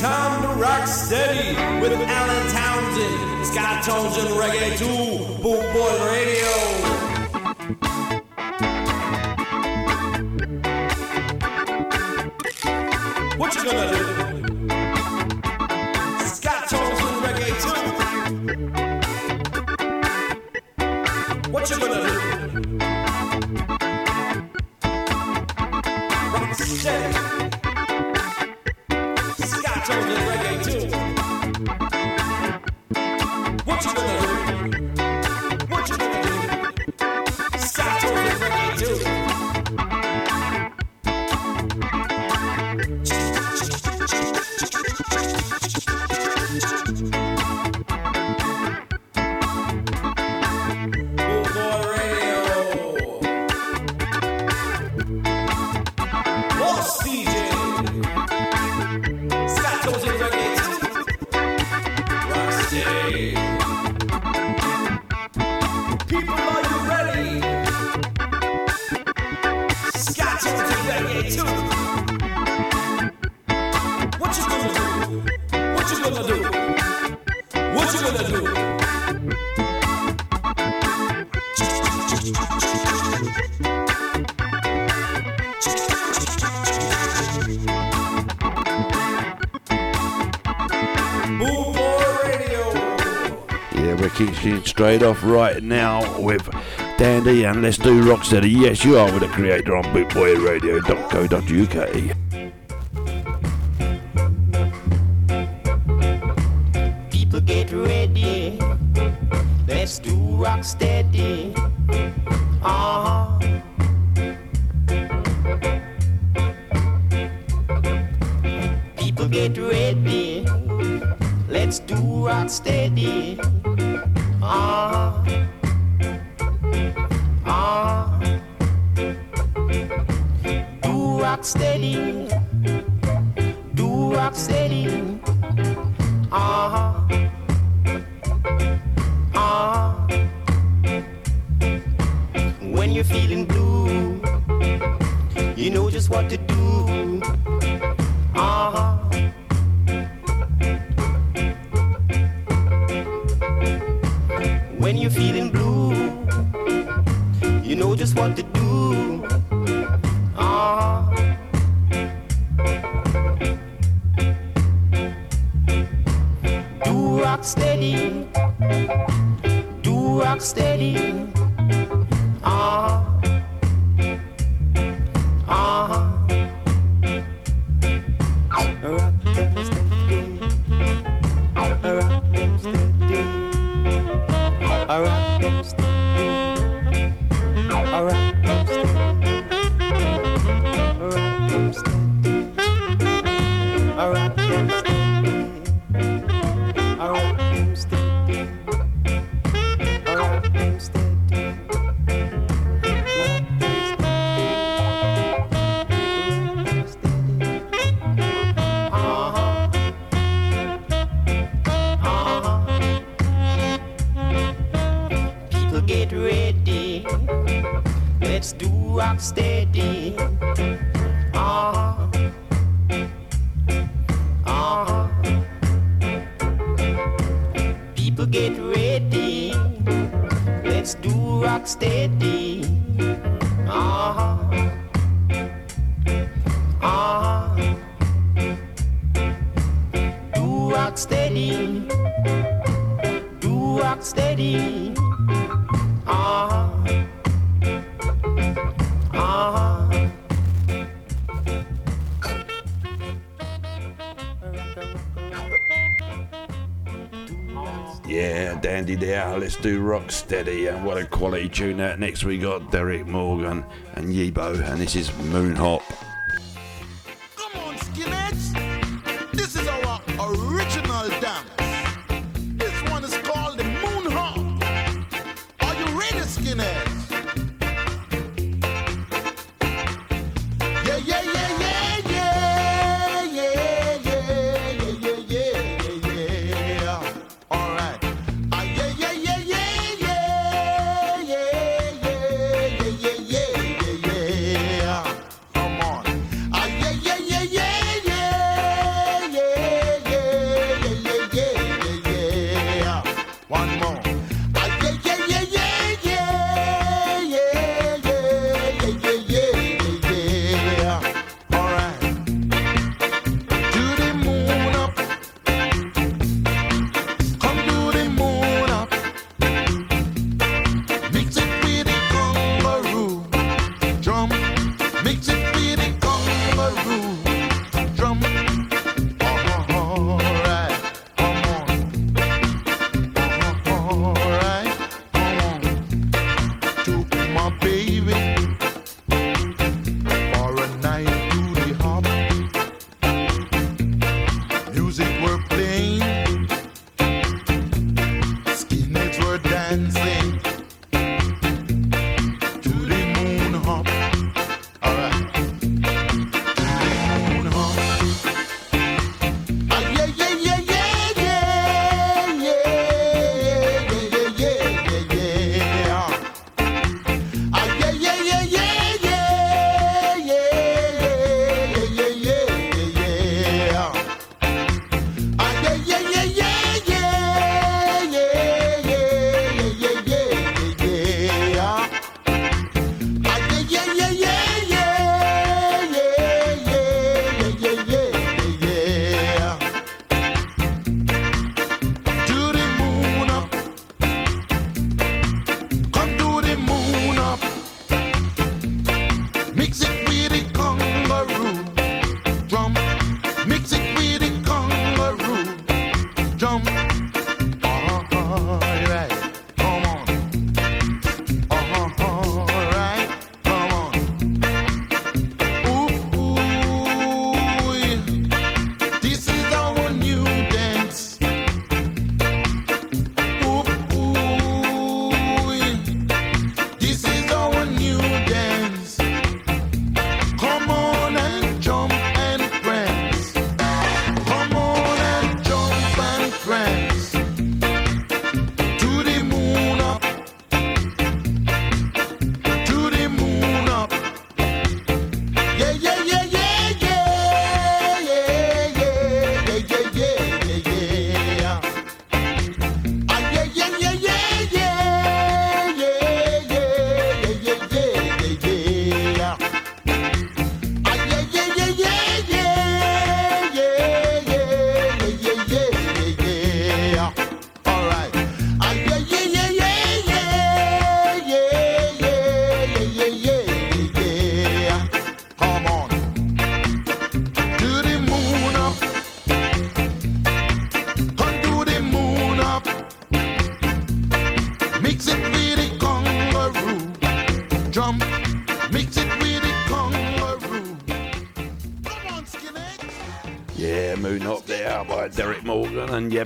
time to rock steady with Alan Townsend, Scott Townsend Reggae 2, Boot Boy Radio. What you gonna do? straight off right now with Dandy and Let's Do Rocksteady. Yes, you are with a creator on bootboyradio.co.uk. tune out. Next we got Derrick Morgan and Yibo, and this is Moon Hop.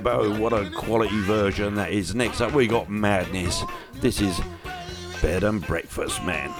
What a quality version that is. Next up, we got Madness. This is Bed and Breakfast Man.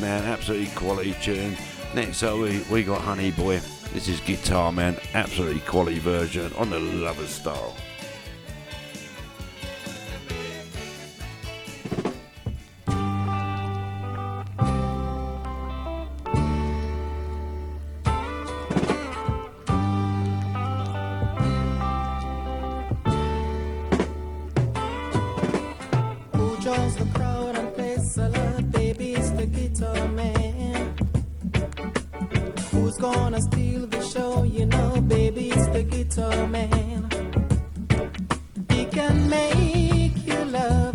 Man. Absolutely quality tune. Next up, we, we got Honey Boy. This is Guitar Man. Absolutely quality version on the Lover's Style. gonna steal the show, you know, baby, it's the guitar man. He can make you love.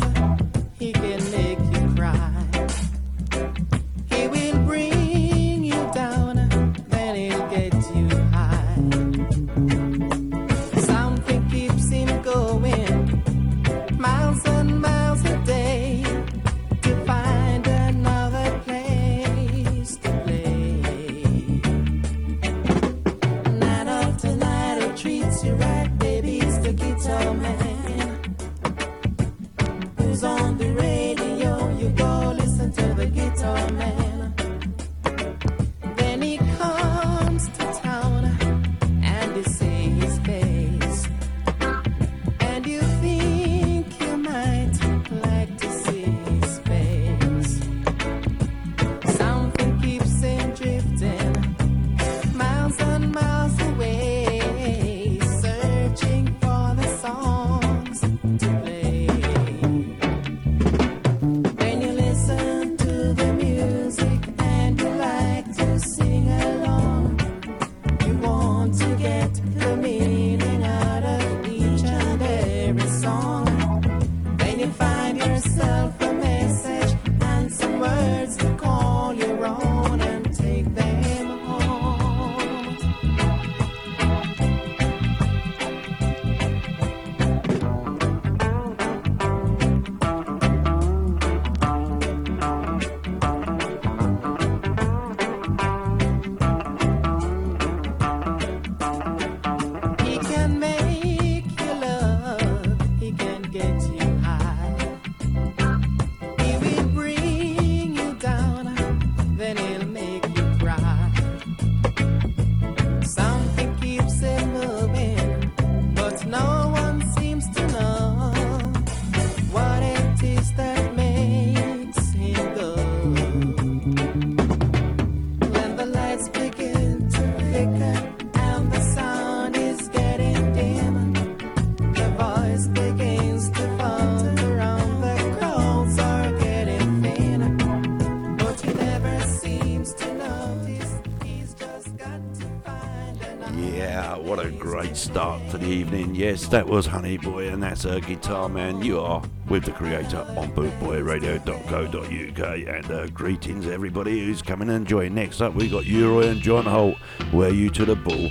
Yes, that was Honey Boy, and that's a Guitar Man. You are with the creator on bootboyradio.co.uk. And uh, greetings, everybody who's coming and joining. Next up, we got U-Roy and John Holt. Wear you to the ball?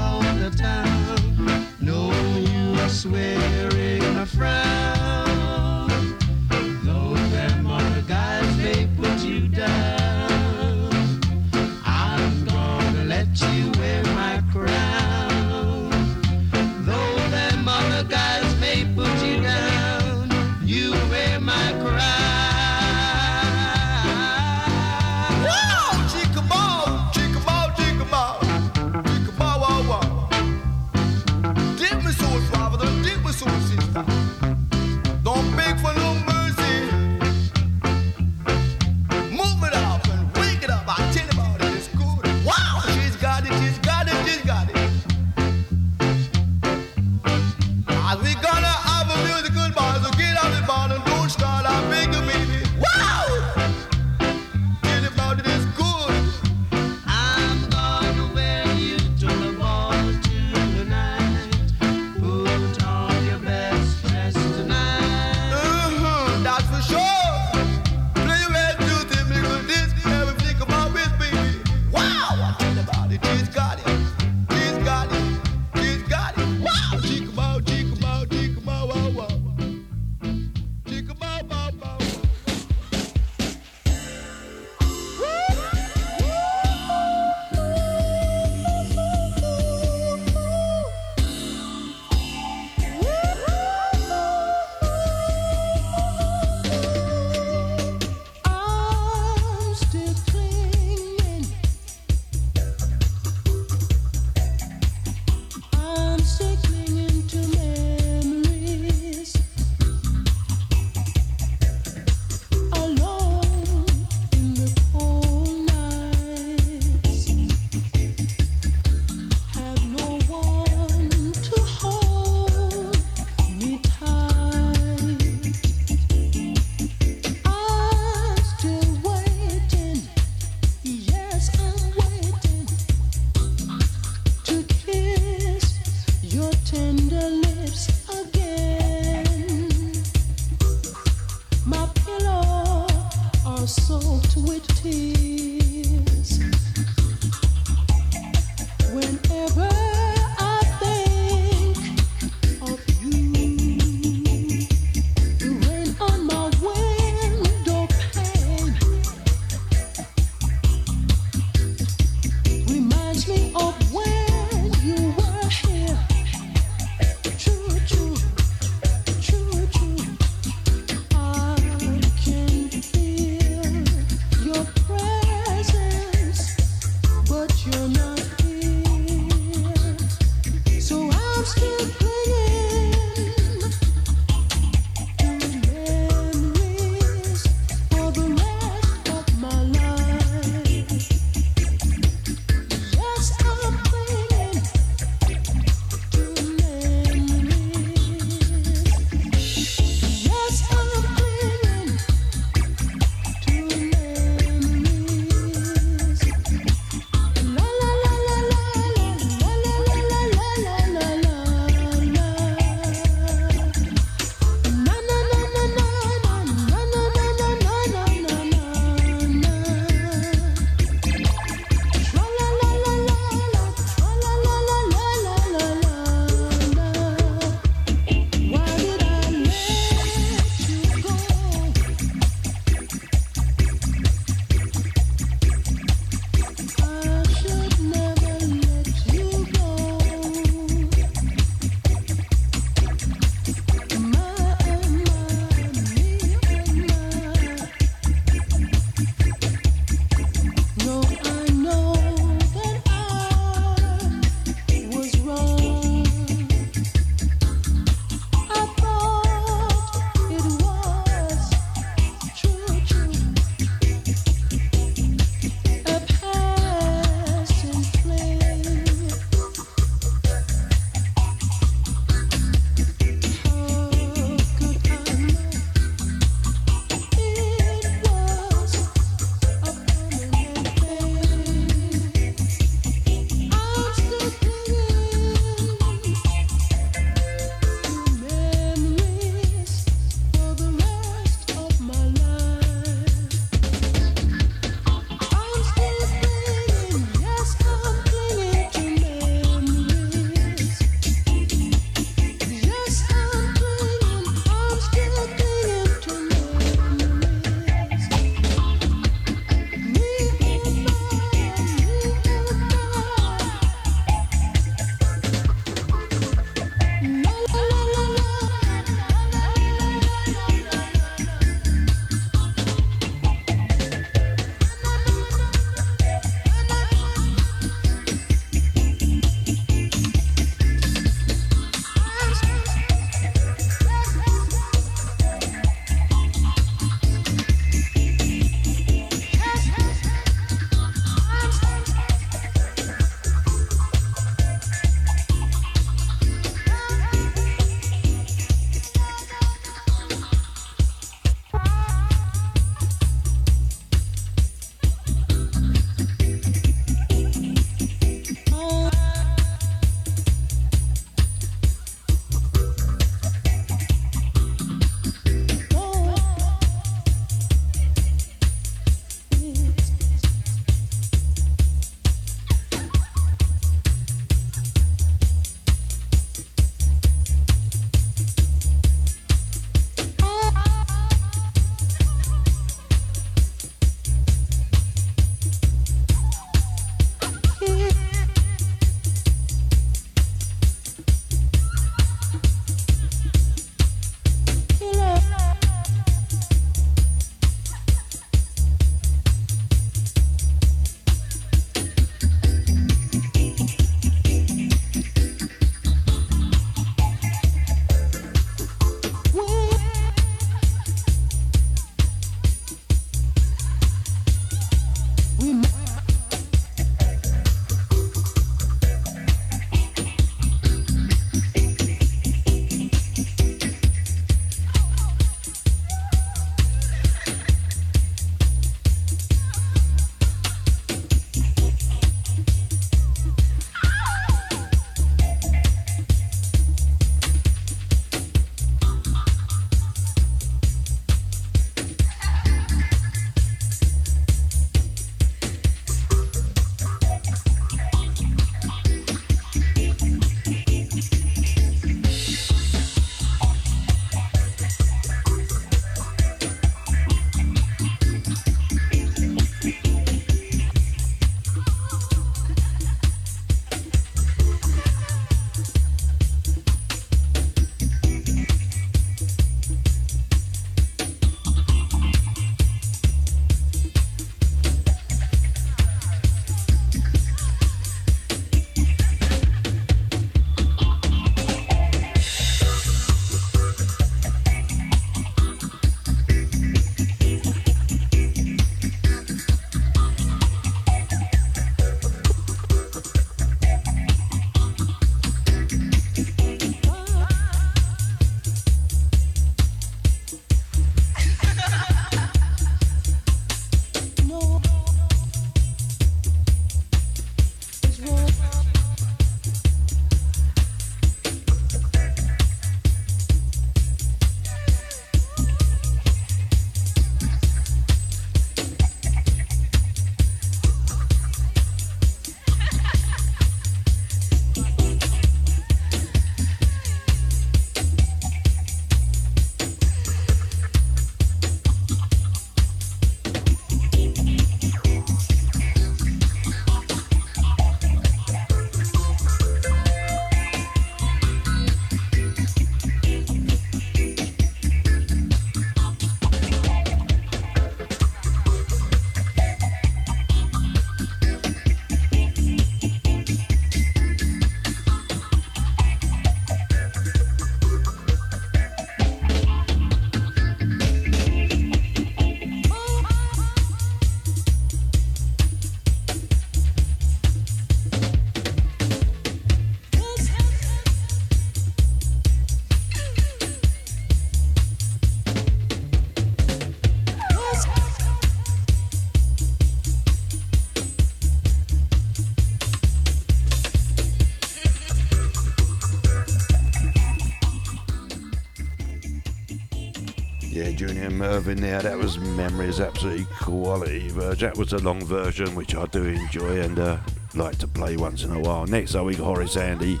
Irving there. That was Memories, absolutely quality version. That was a long version, which I do enjoy and uh, like to play once in a while. Next up, we got Horace Andy,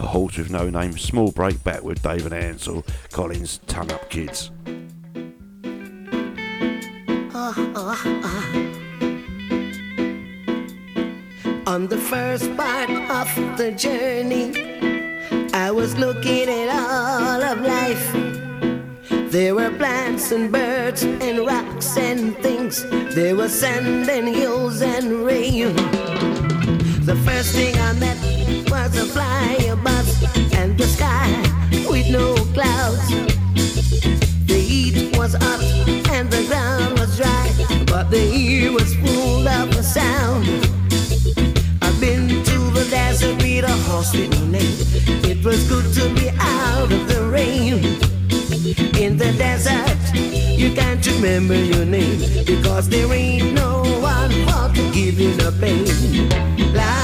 A Horse with No Name. Small break back with David Ansell, Collins, Ton Up Kids. Uh, uh, On the first part of the journey, I was looking at all. There were plants and birds and rocks and things. There was sand and hills and rain. The first thing I met was a flyer-bus and the sky with no clouds. The heat was hot and the ground was dry, but the air was full of sound. I've been to the desert with a horse with no name. It was good to be out of the rain. Can't remember your name because there ain't no one for to give you the pain. La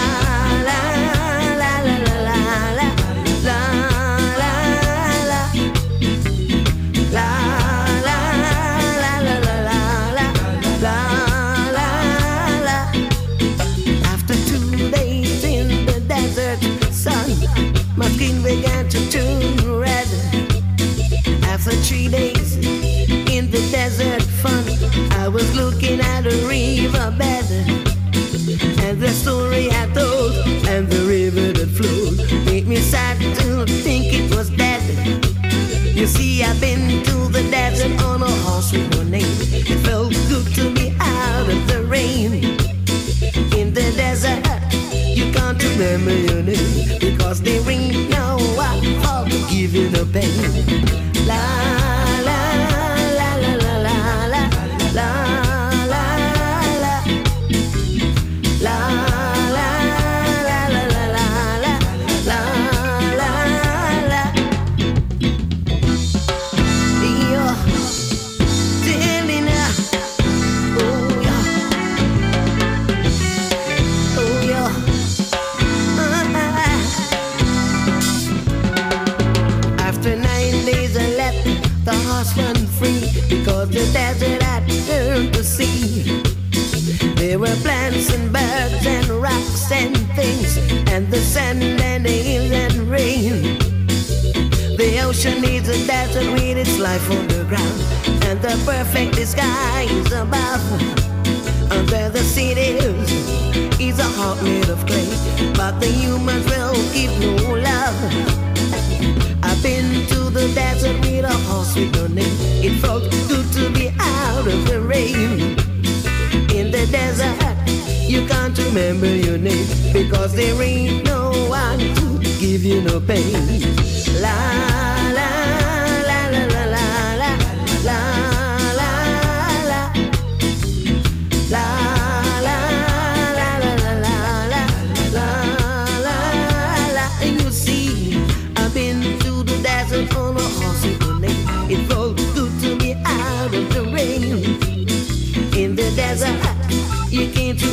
looking at a riverbed. And the story I told and the river that flowed made me sad to think it was dead. You see, I've been to the desert on a horse with no name. It felt good to be out of the rain. In the desert, you can't remember your name because there ain't no one for to give you the pain. The needs a desert with its life underground, and the perfect skies above. Under the cities is a heart made of clay, but the humans will give no love. I've been to the desert with a horse with no name. It felt good to be out of the rain. In the desert, you can't remember your name because there ain't no one to give you no pain. La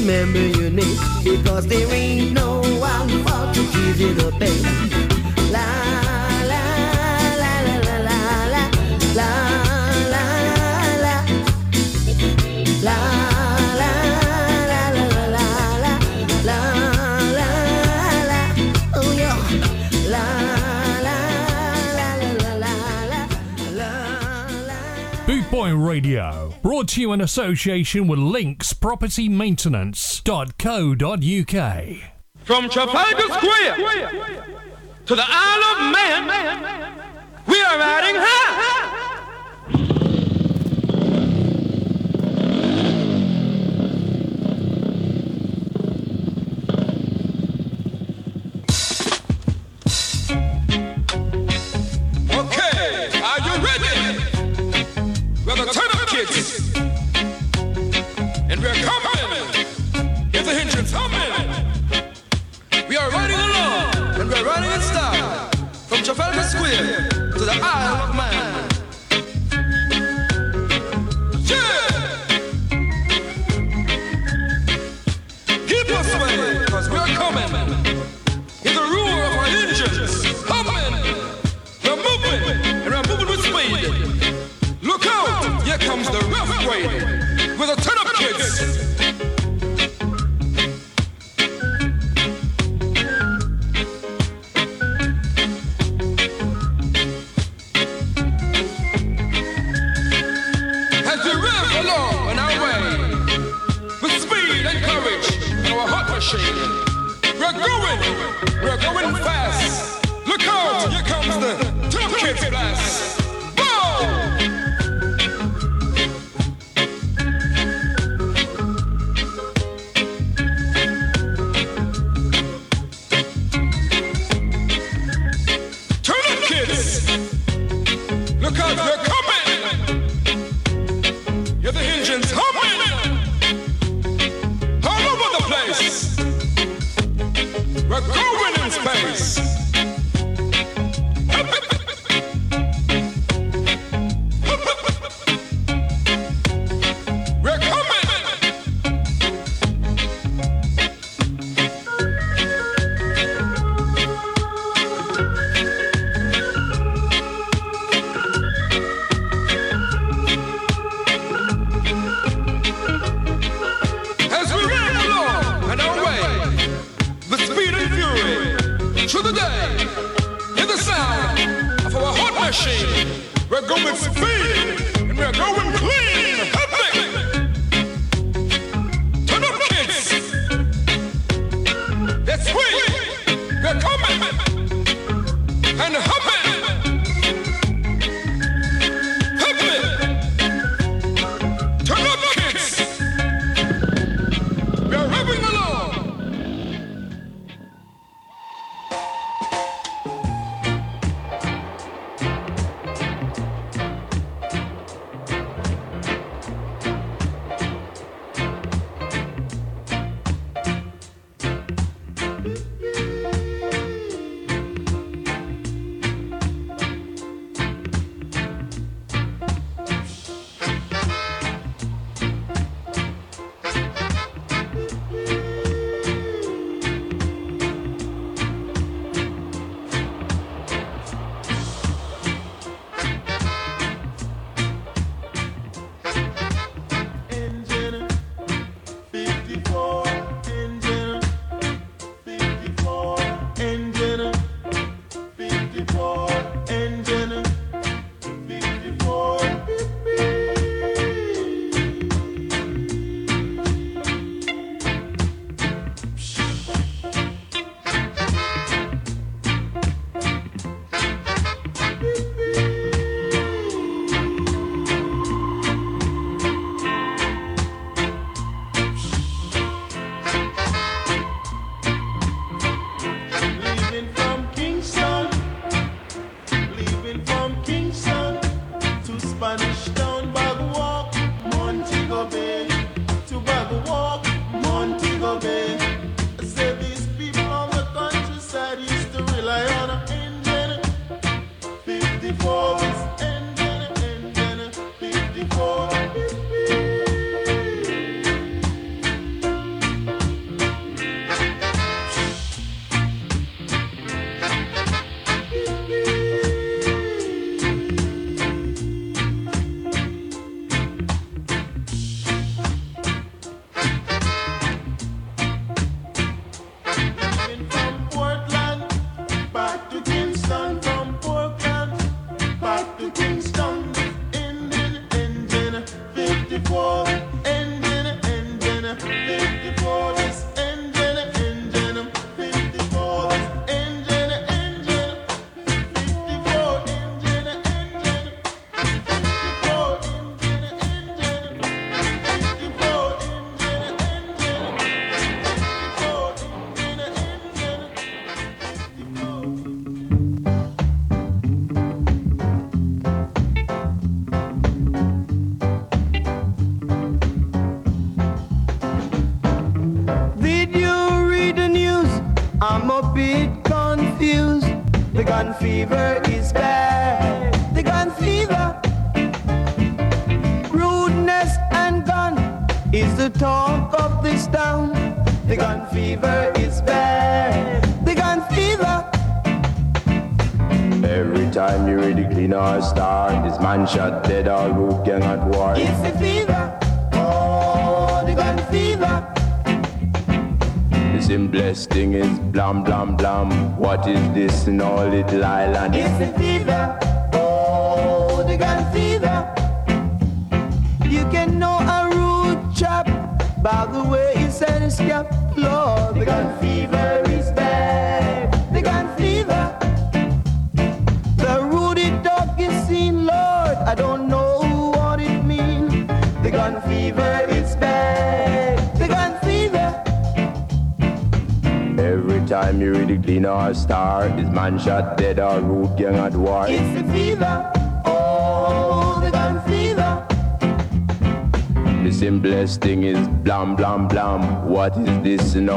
remember your name because there ain't no one for to give you the pain. La la la la la la la la la la. La la la la la la la la la la. Oh yeah. La la la la la la la la. Boot Boy Radio, brought to you in association with Links Property Maintenance.co.uk. From Trafalgar Square to the Isle of Man, we are riding high. Square to the Isle law our way. With speed and courage, our heart machine. We're going, we're going fast. Look out, here comes the Top Blast.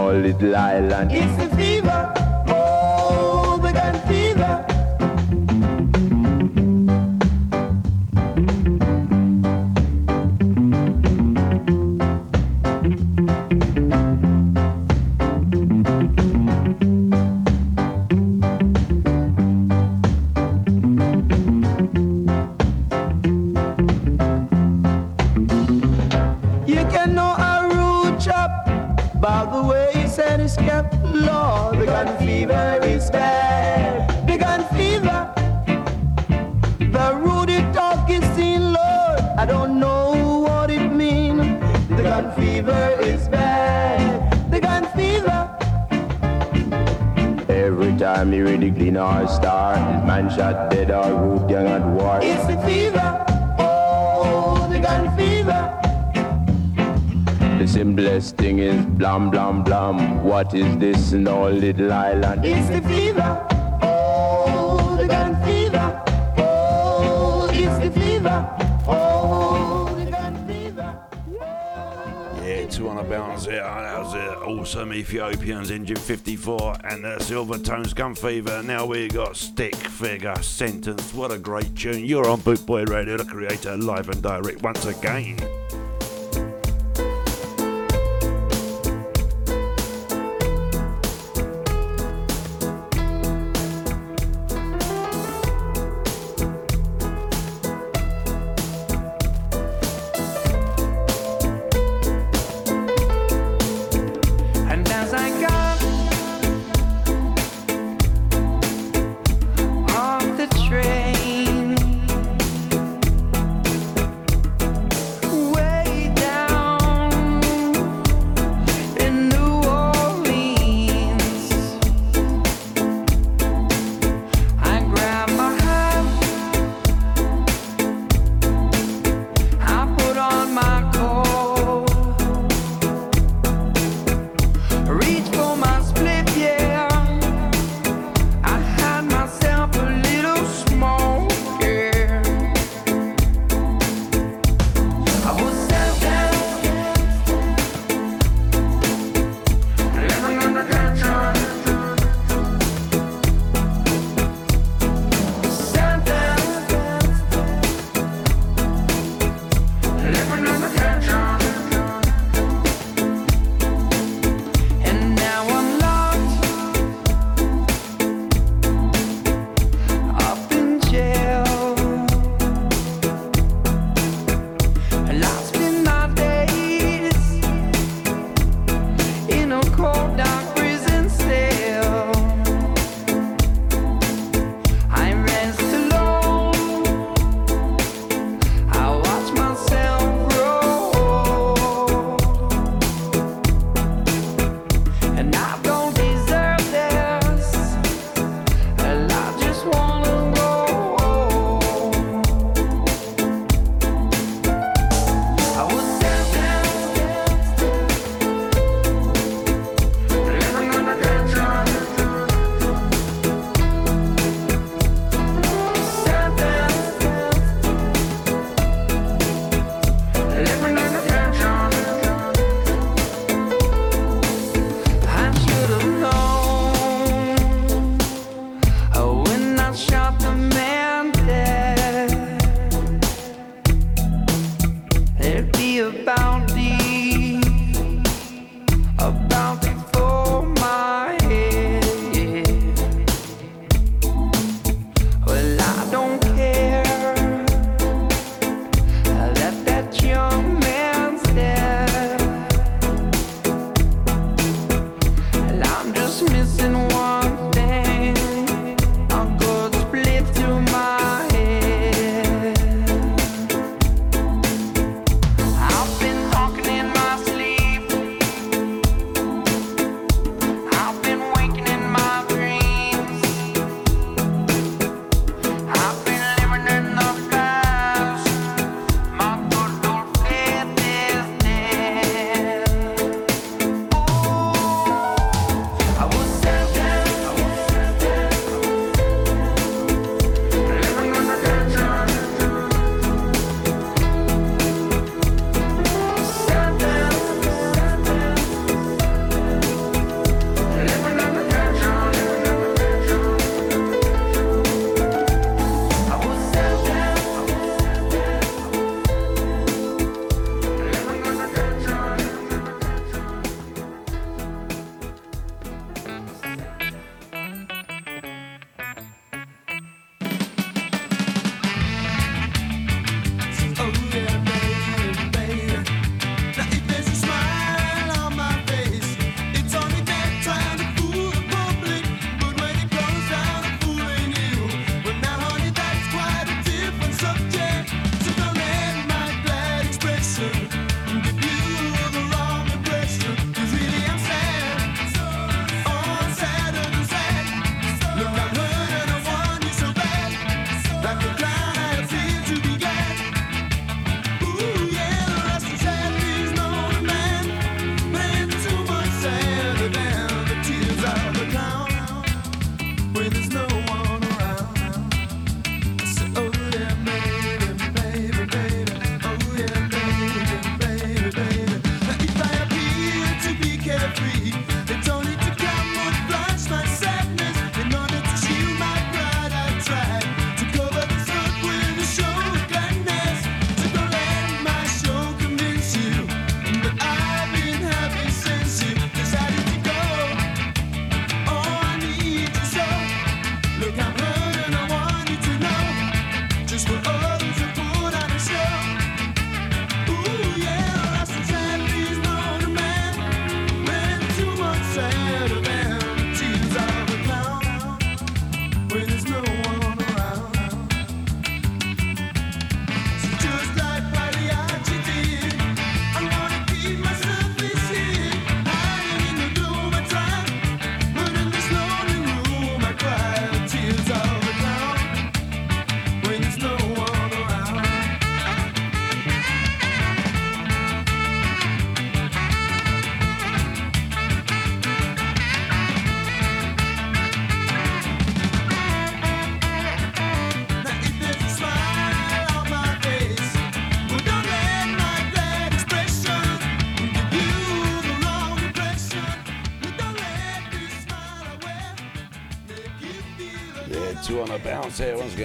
small little island. Tones, Gun Fever. Now we got Stick Figure Sentence. What a great tune. You're on Bootboy Radio, the creator, live and direct once again.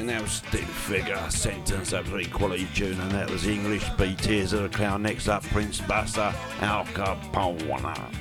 Now stick figure, sentence of quality tune, and that was English BTs of the Clown. Next up, Prince Buster, Al Capone.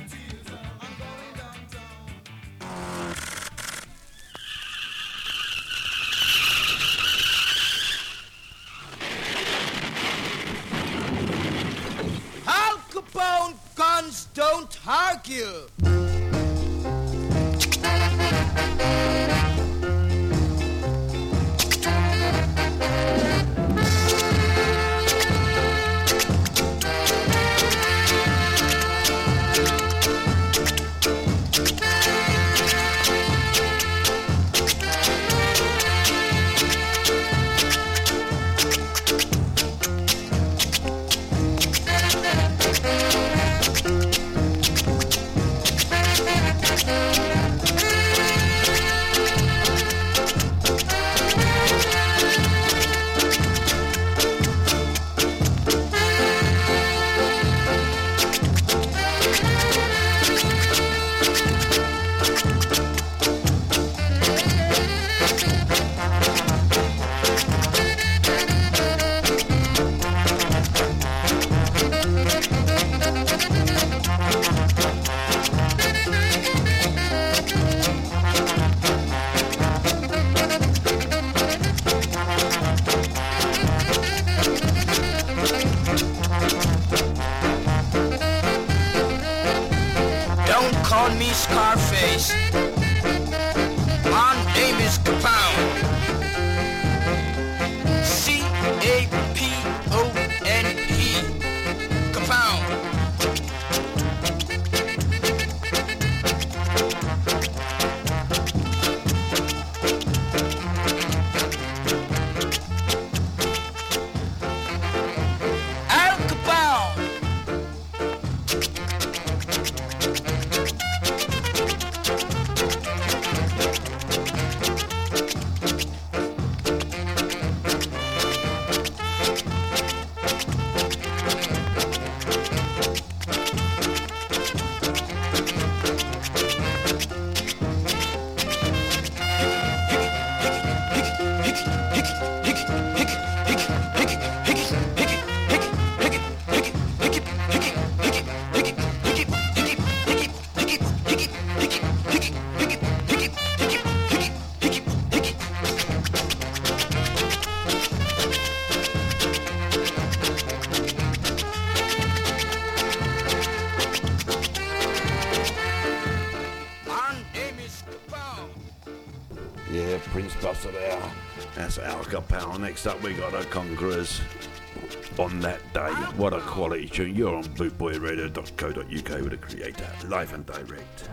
up we got our Conquerors on that day. What a quality tune. You're on bootboyradio.co.uk with a creator, live and direct.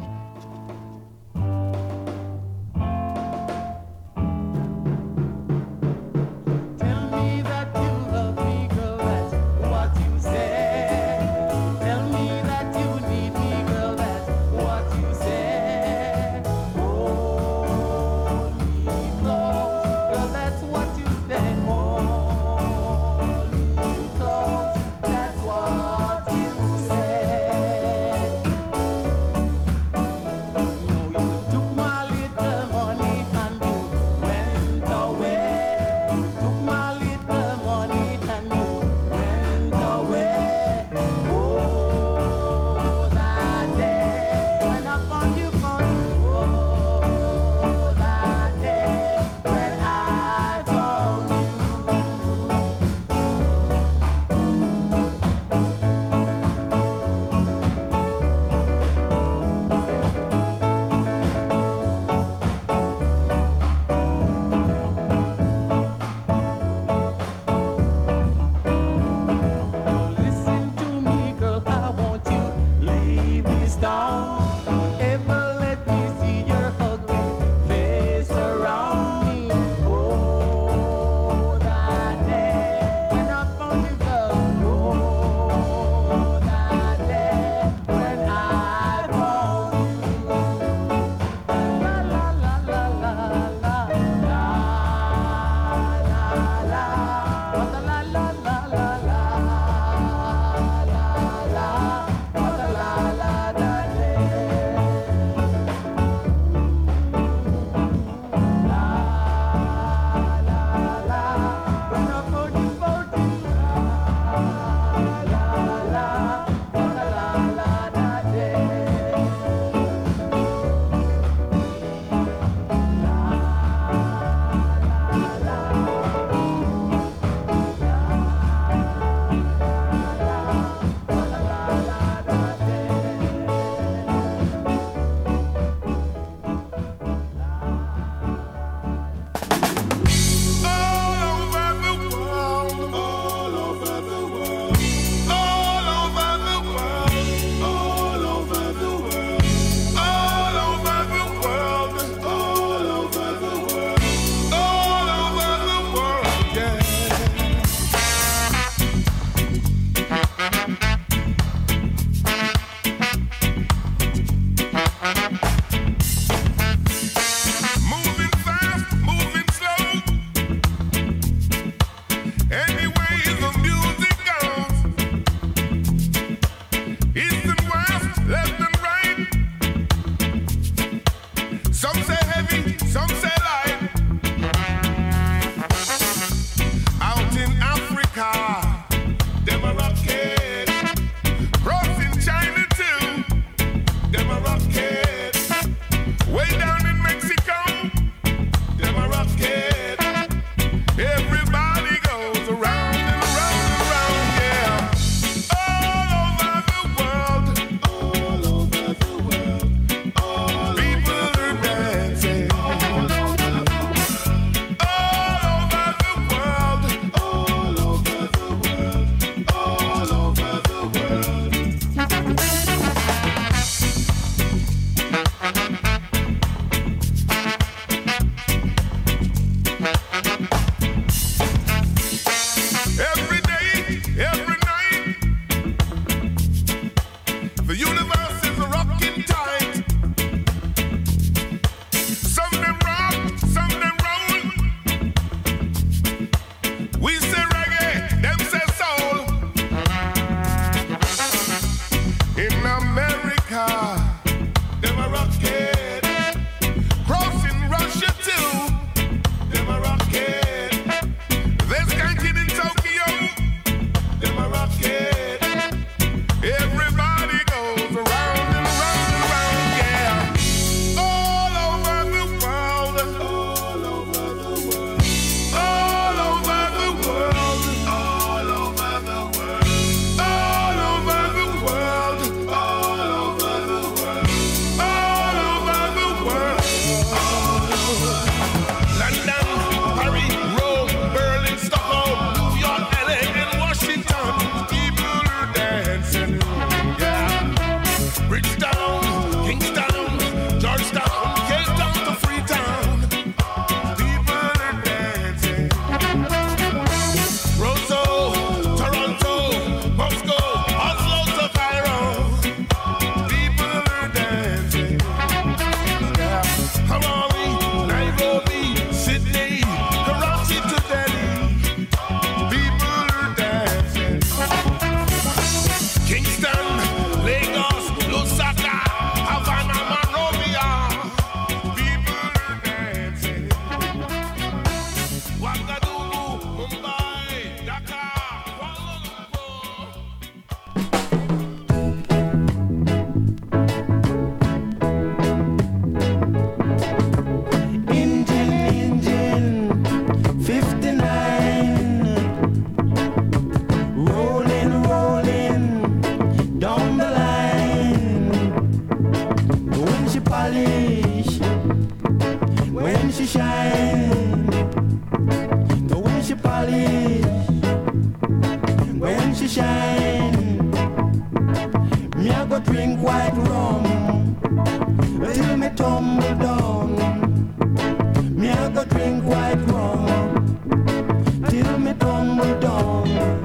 dum dum.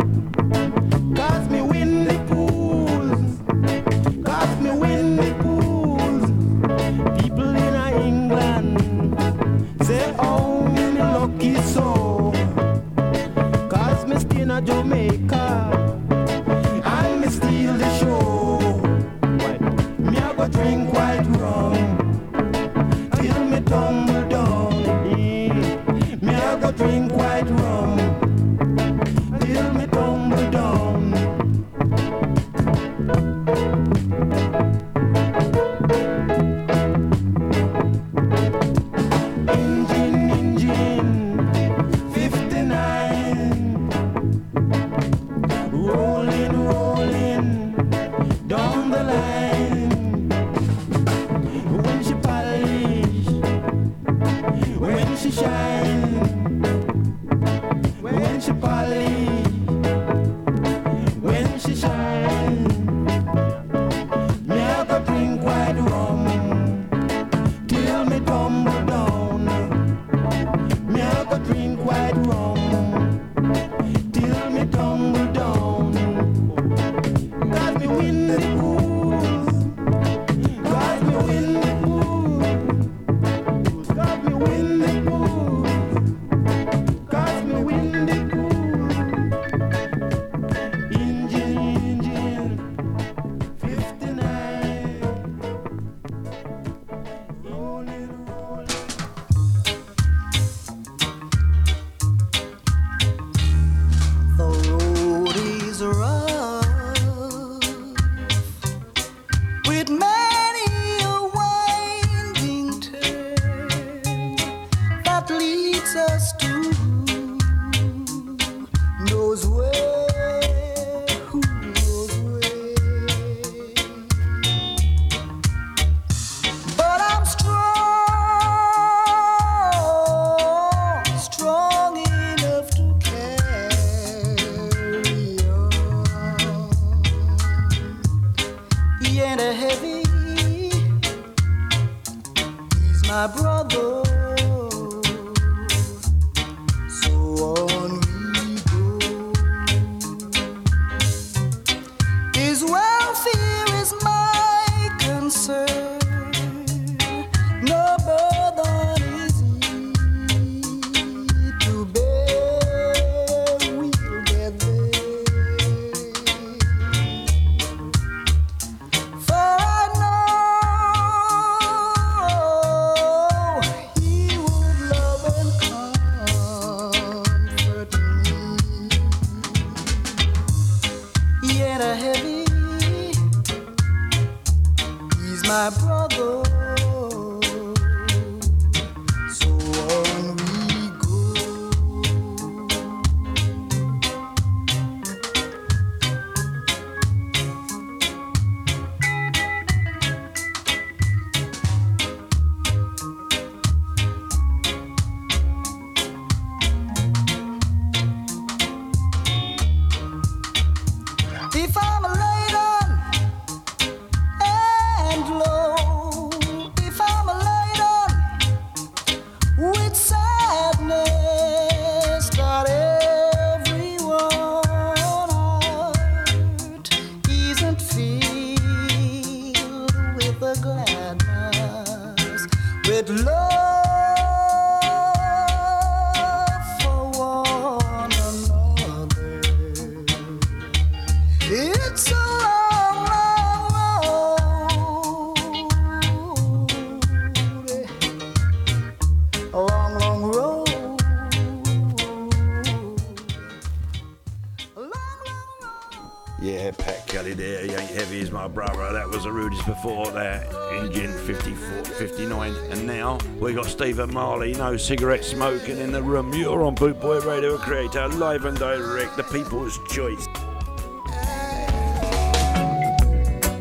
Before that. Engine 54, 59. And now we got Stephen Marley. No cigarette smoking in the room. You're on Boot Boy Radio Creator, live and direct. The people's choice.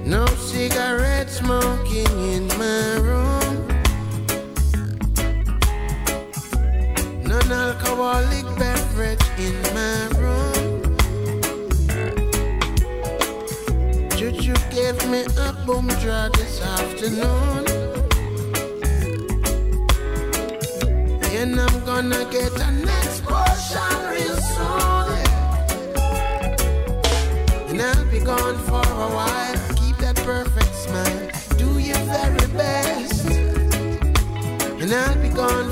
No cigarette smoking in this afternoon. And I'm gonna get a next portion real soon. And I'll be gone for a while. Keep that perfect smile. Do your very best. And I'll be gone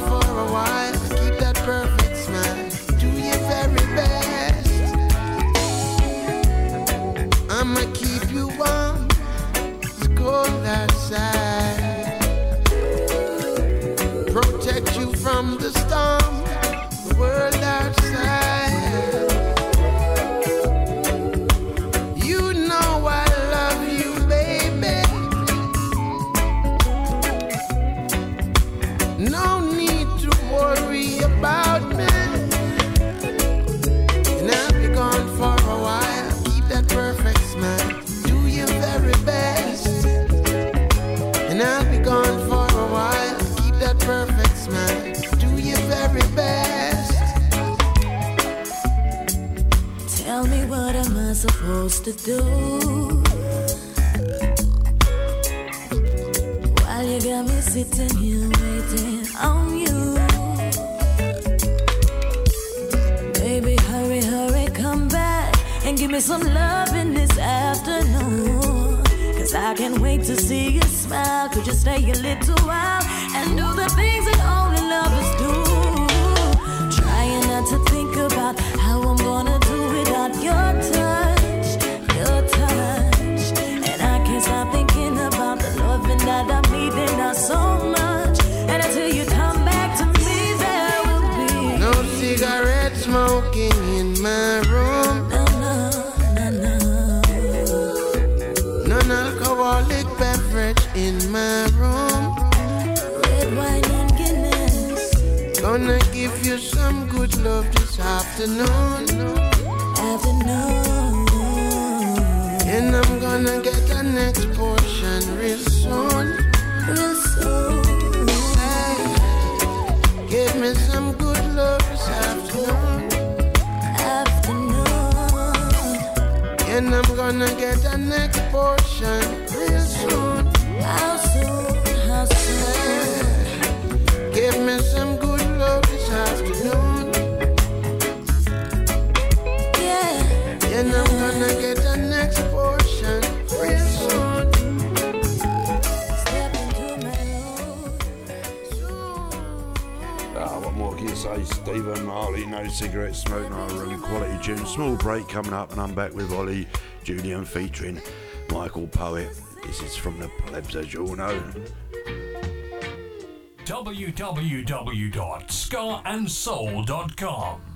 to do? While you got me sitting here waiting on you. Baby, hurry, hurry, come back and give me some love in this afternoon. Cause I can't wait to see you smile. Could you stay a little while and do the things that only lovers do? Trying not to think about how I'm gonna do without your touch, good love this afternoon. Afternoon. And I'm gonna get the next portion real soon. Real soon. Hey, give me some good love this afternoon. Afternoon. And I'm gonna get the next portion real soon. How soon? How soon? Give me some good love this afternoon. Yeah. And I'm gonna get the next portion real soon. Ah, what more can you say? Stephen Marley, no cigarette smoke, no really quality tune. Small break coming up, and I'm back with Ollie Julian featuring Michael Poet. This is from the plebs, as you all know. www.scarandsoul.com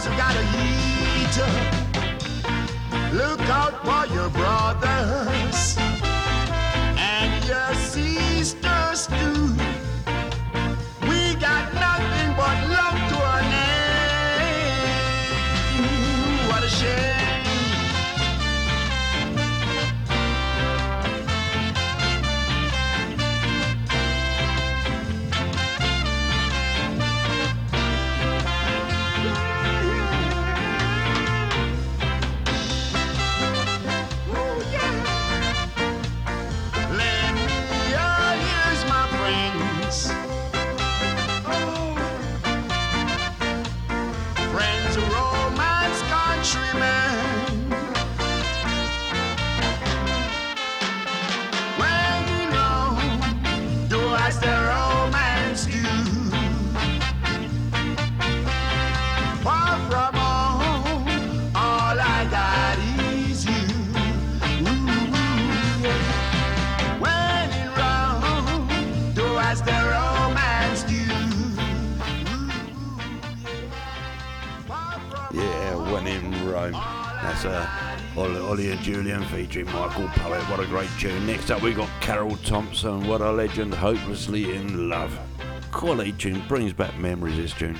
cause you gotta eat. Look out for your brothers That's uh, Ollie, and Julian featuring Michael Poet. What a great tune. Next up, we got Carroll Thompson. What a legend. Hopelessly in love. Quality tune. Brings back memories, this tune.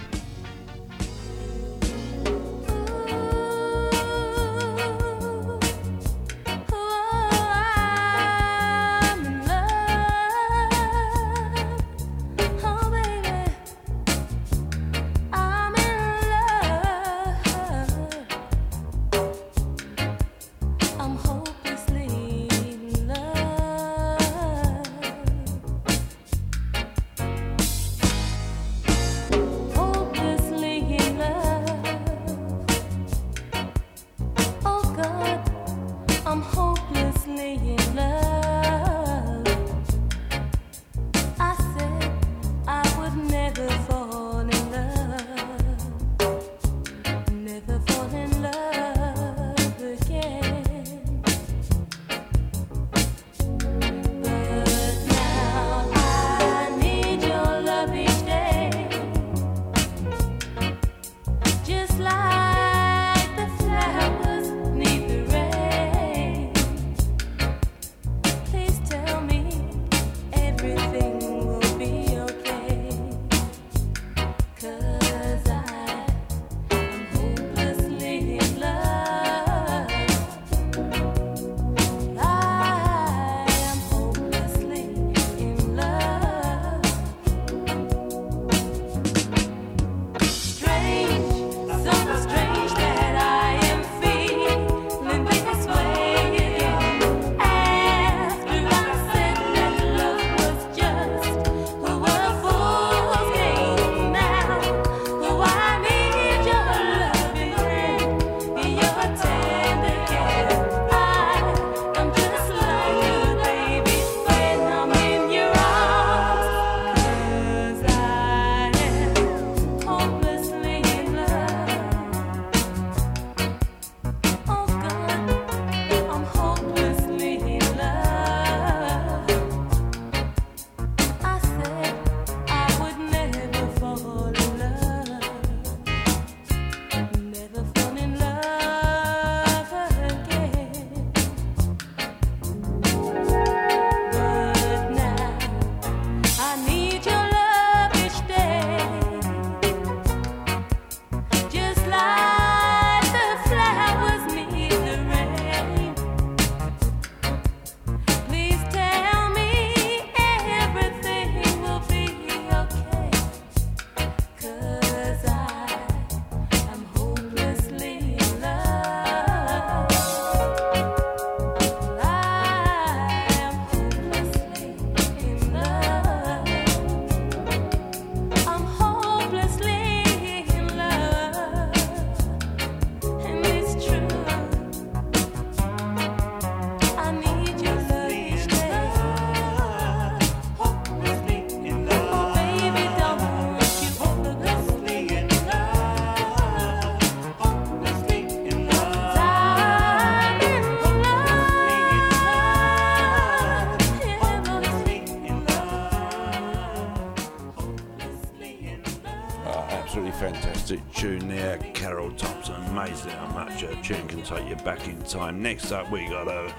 take you back in time. Next up, we got a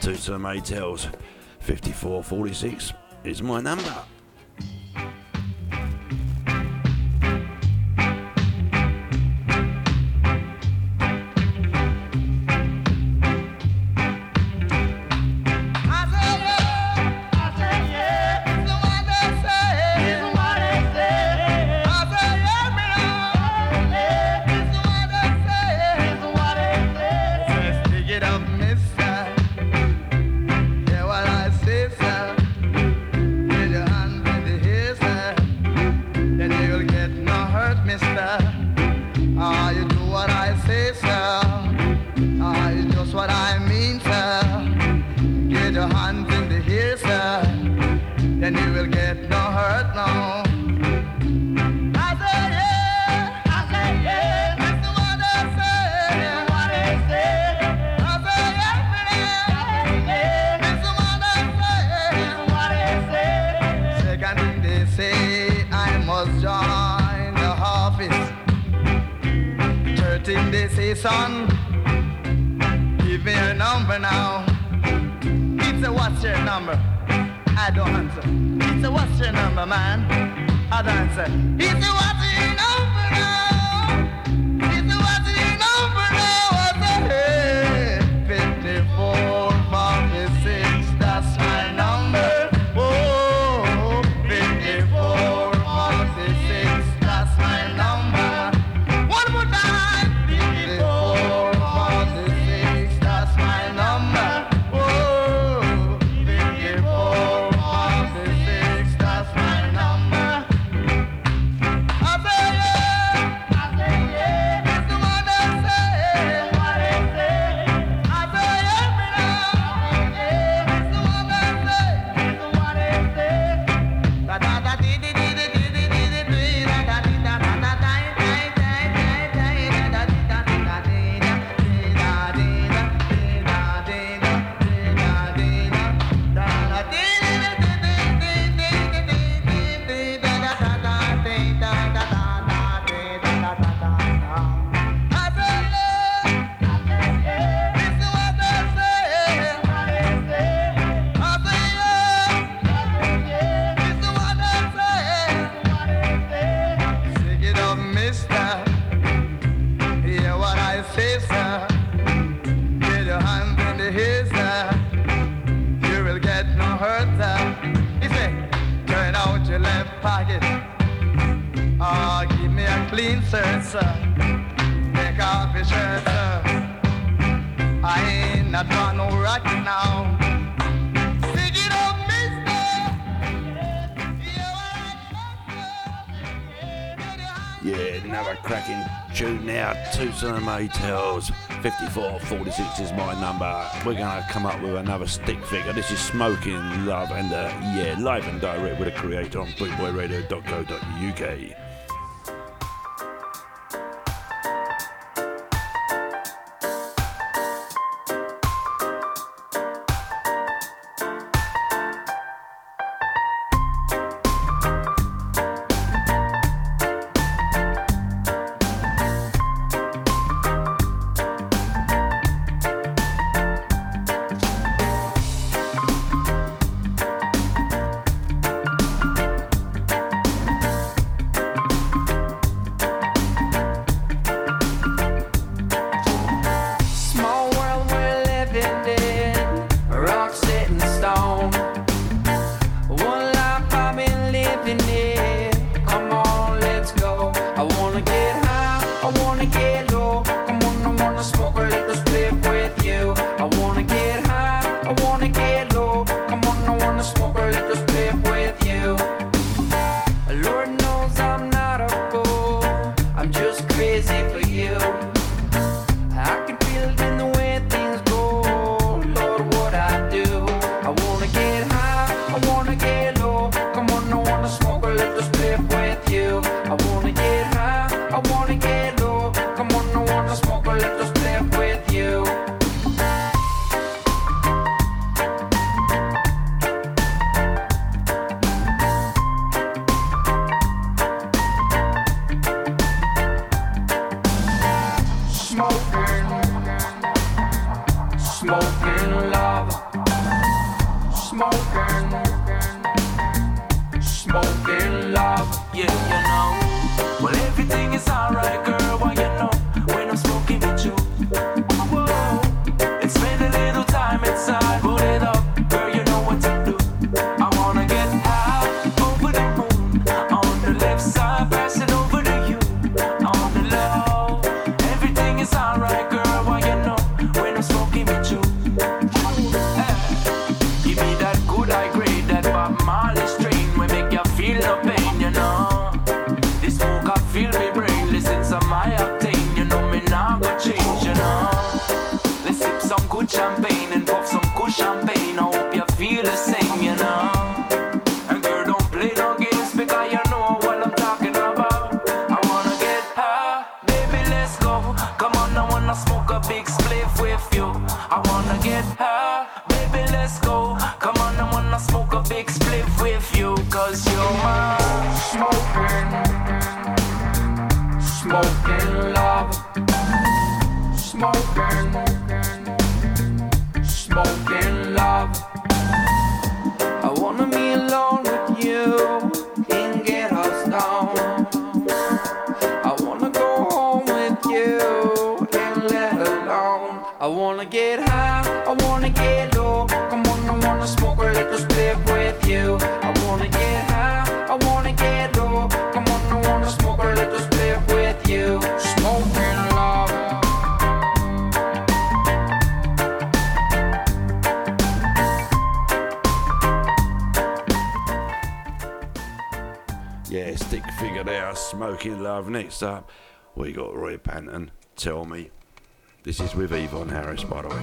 the Tusa Maytals 5446 is my number. Johnson and Maytals. 5446 is my number. We're going to come up with another stick figure. This is Smoking Love and uh, yeah, live and direct with a creator on bootboyradio.co.uk. This is with Yvonne Harris, by the way.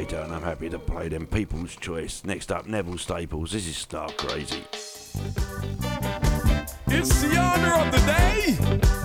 And I'm happy to play them People's Choice. Next up, Neville Staples. This is Star Crazy. It's the honor of the day.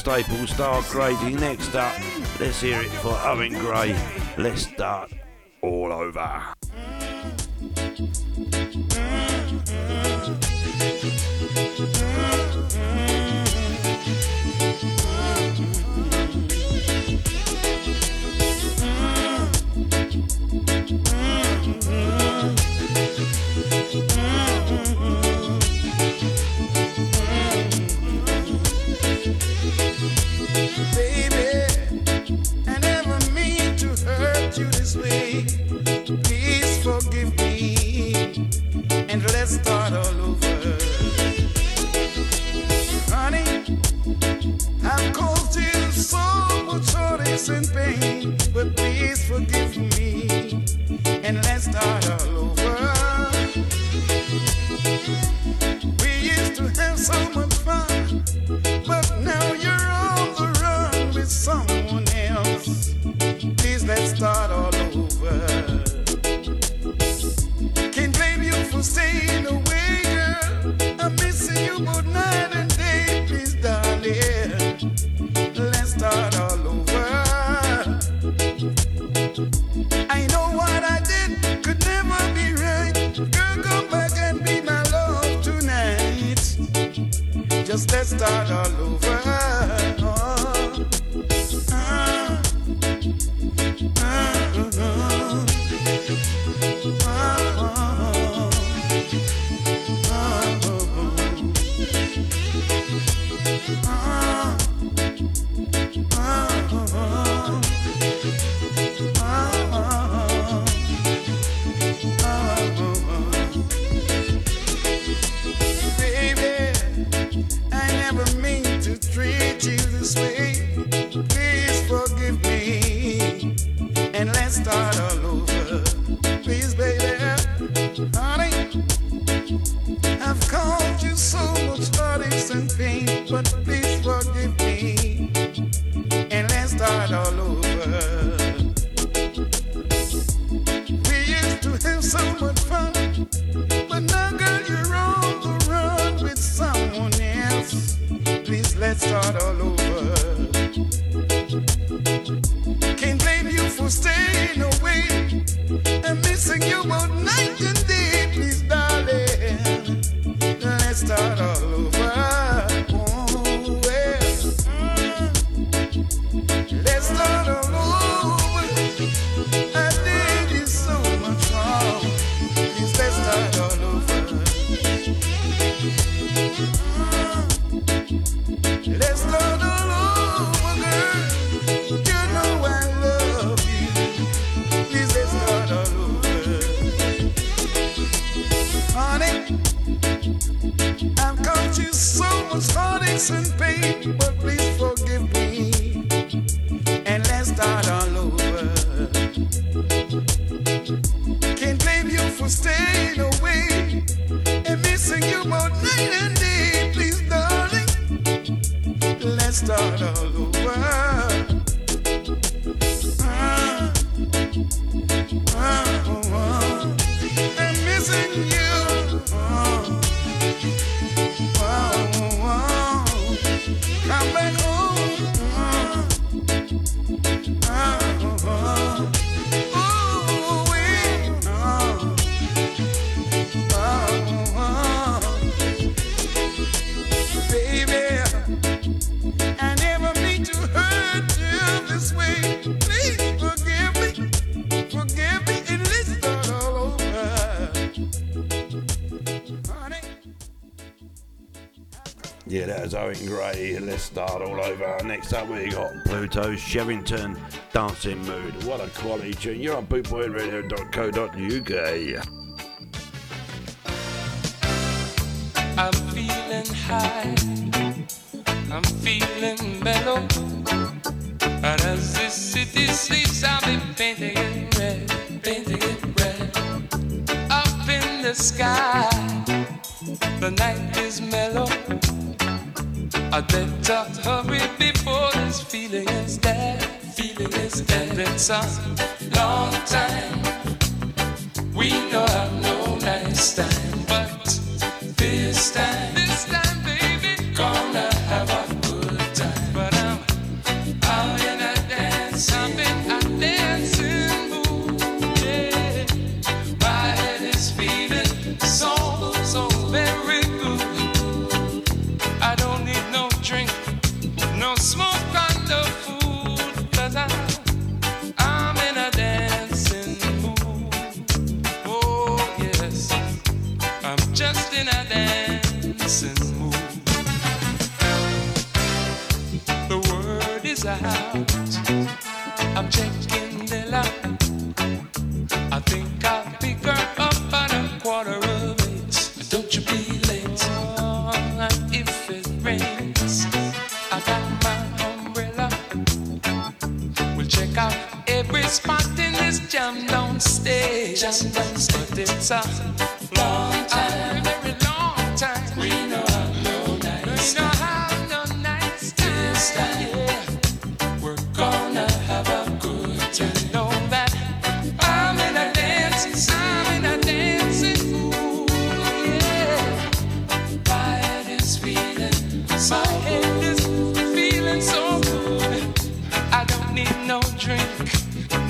Staple Star Crazy. Next up, let's hear it for Owen Gray. Let's start Ray. Let's start all over. Next up, we got Pluto Shervington Dancing Mood. What a quality tune. You're on bootboyradio.co.uk.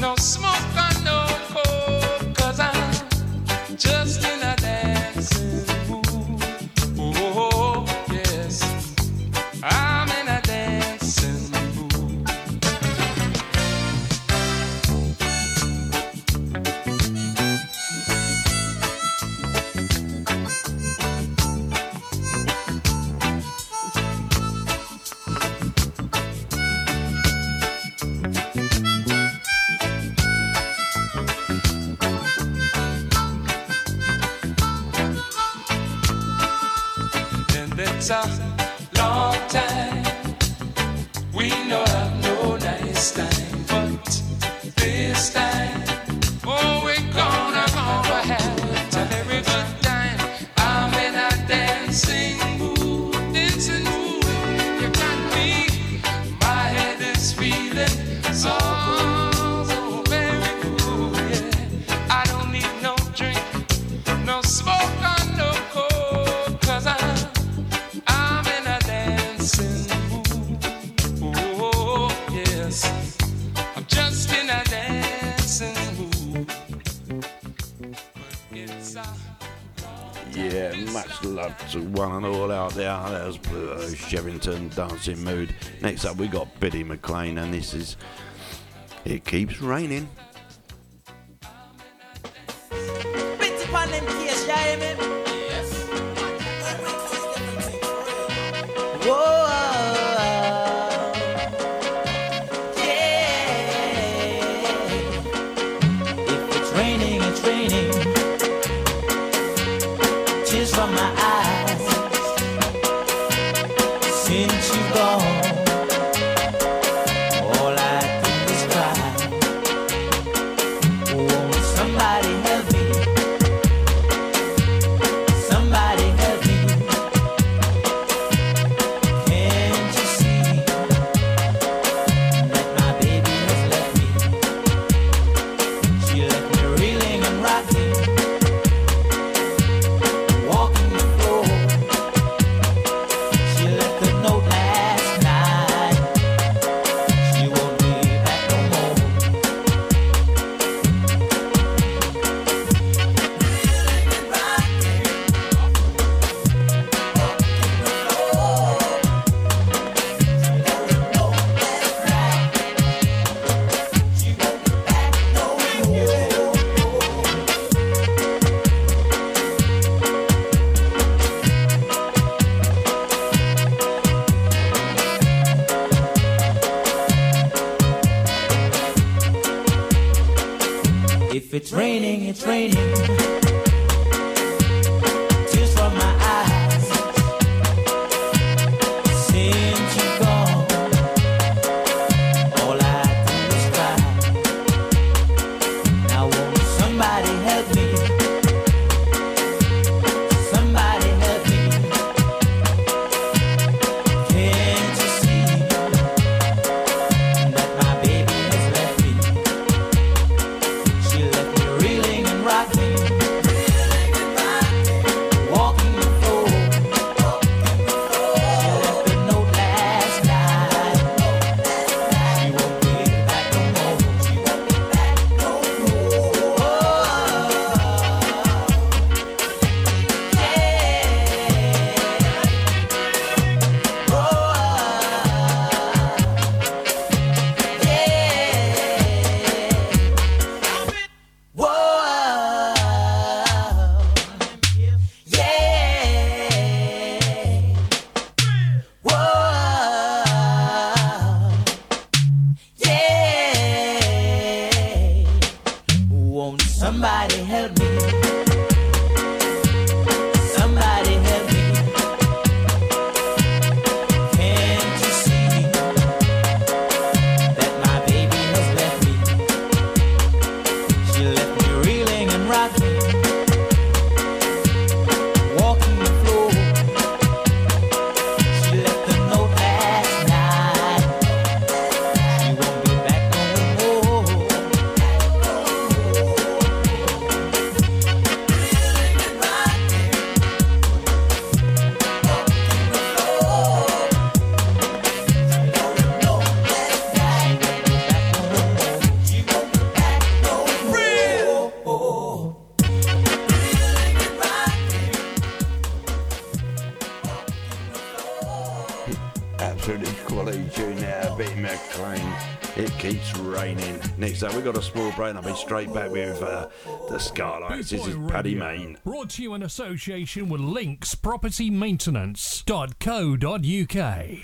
no smoke, I know. dancing mood. Next up, we got Bitty McLean, and this is It Keeps Raining. So we've got a small break, and I'll be straight back with uh, the Skylights. This is Paddy Main. Brought to you in association with Links Property linkspropertymaintenance.co.uk.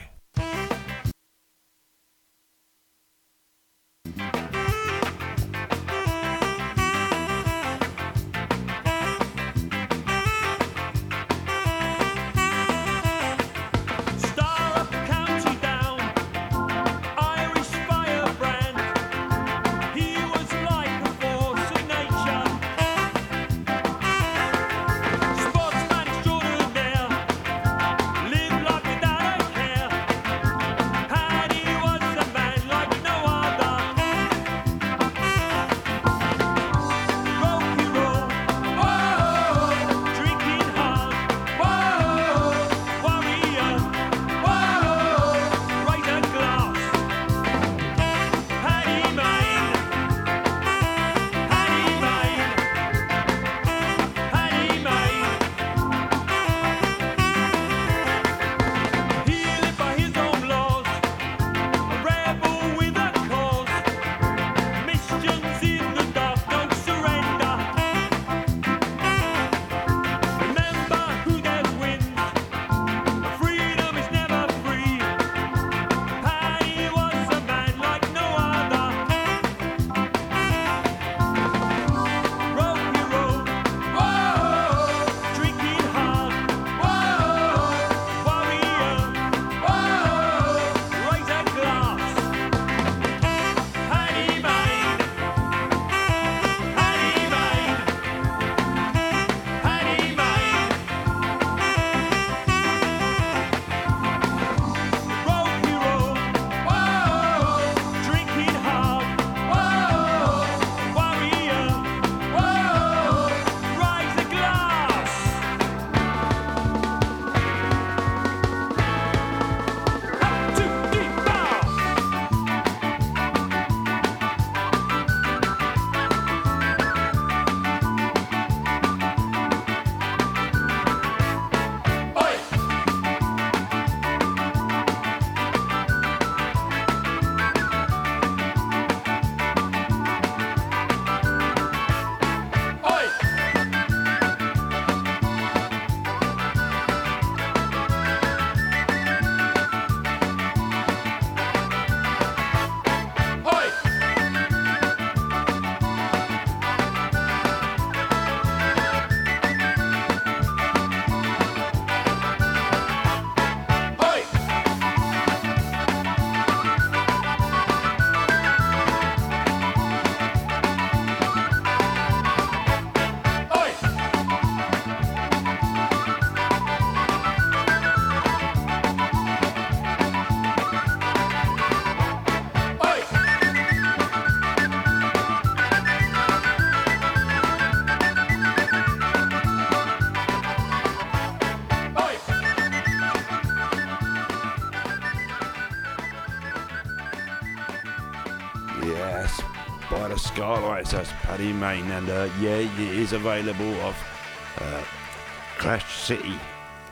Skylights. That's Paddy Main, and uh, yeah, it is available off uh, Crash City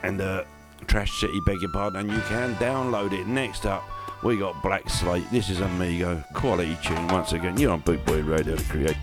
and uh, Trash City, beg your pardon, and you can download it. Next up, we got Black Slate. This is Amigo, quality tune once again. You're on Boot Boy Radio to create.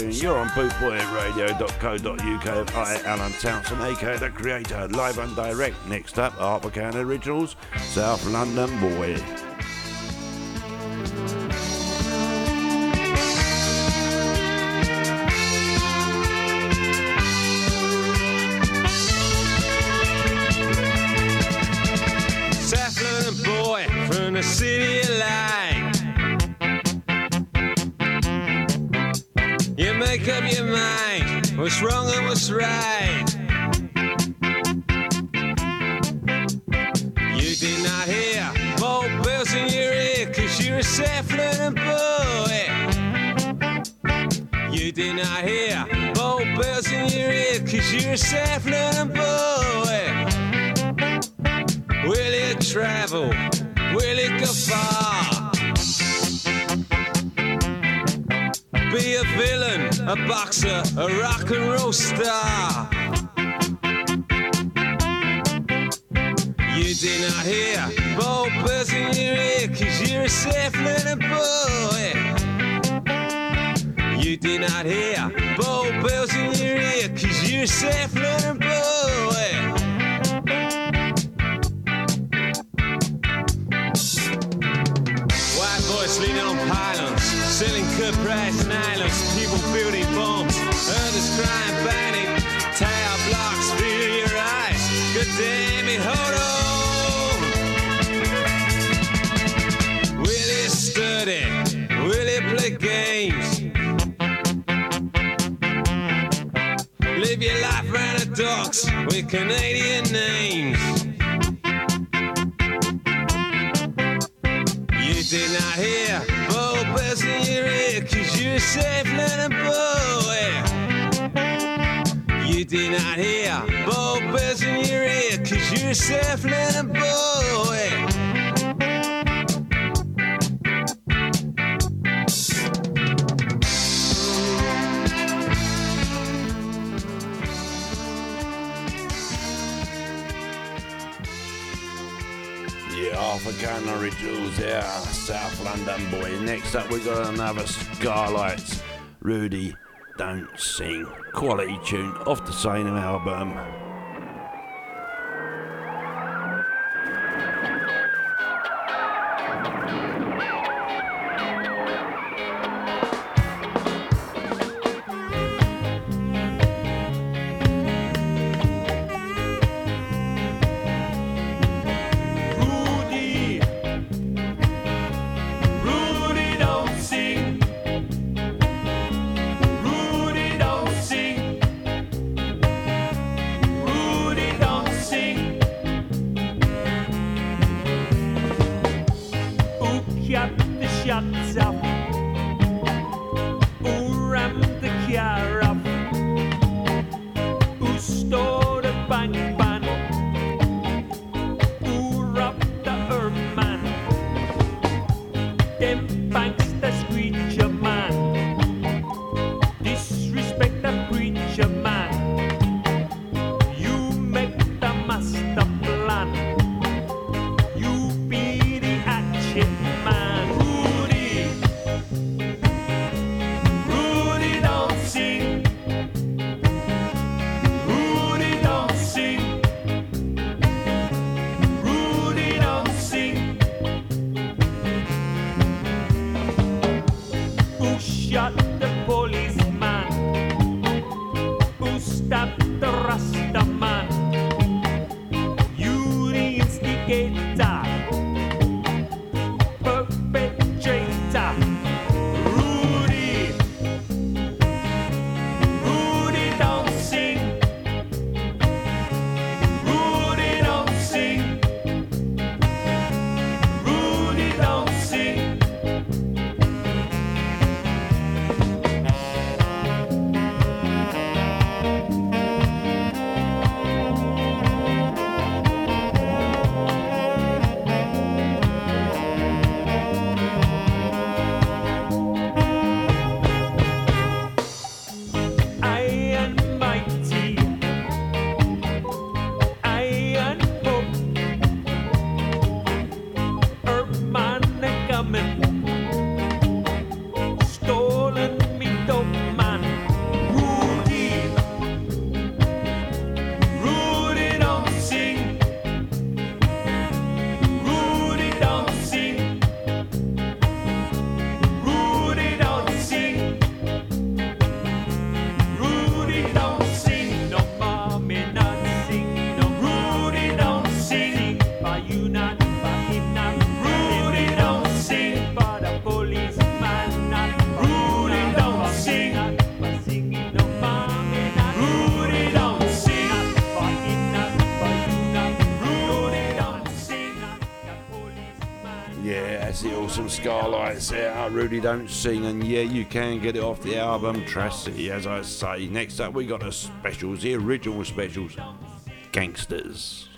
tune. You're on bootboyradio.co.uk. I, Alan Townsend, aka The Creator, live and direct. Next up, Art Buchanan Originals, South London Boy. Sammy Will study? Will play games? Live your life the docks with Canadian names. You did not hear, oh, full person you're cause you're safe and above everything out here. Bow bells in your ear, cause you're suffering a boy. off of Canary Jewels there, South London boy. Next up, we got another Scarlights, Rudy don't Sing, quality tune off the same album. Awesome Scarlights there. Rudy Don't Sing, and yeah, you can get it off the album Trash City, as I say. Next up, we got the specials, the original specials Gangsters.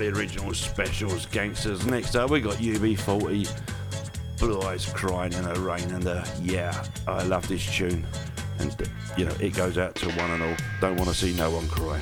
The original specials gangsters. Next up, we got UB40, Blue Eyes Crying in the Rain, and uh, yeah, I love this tune. And you know, it goes out to one and all. Don't want to see no one cry.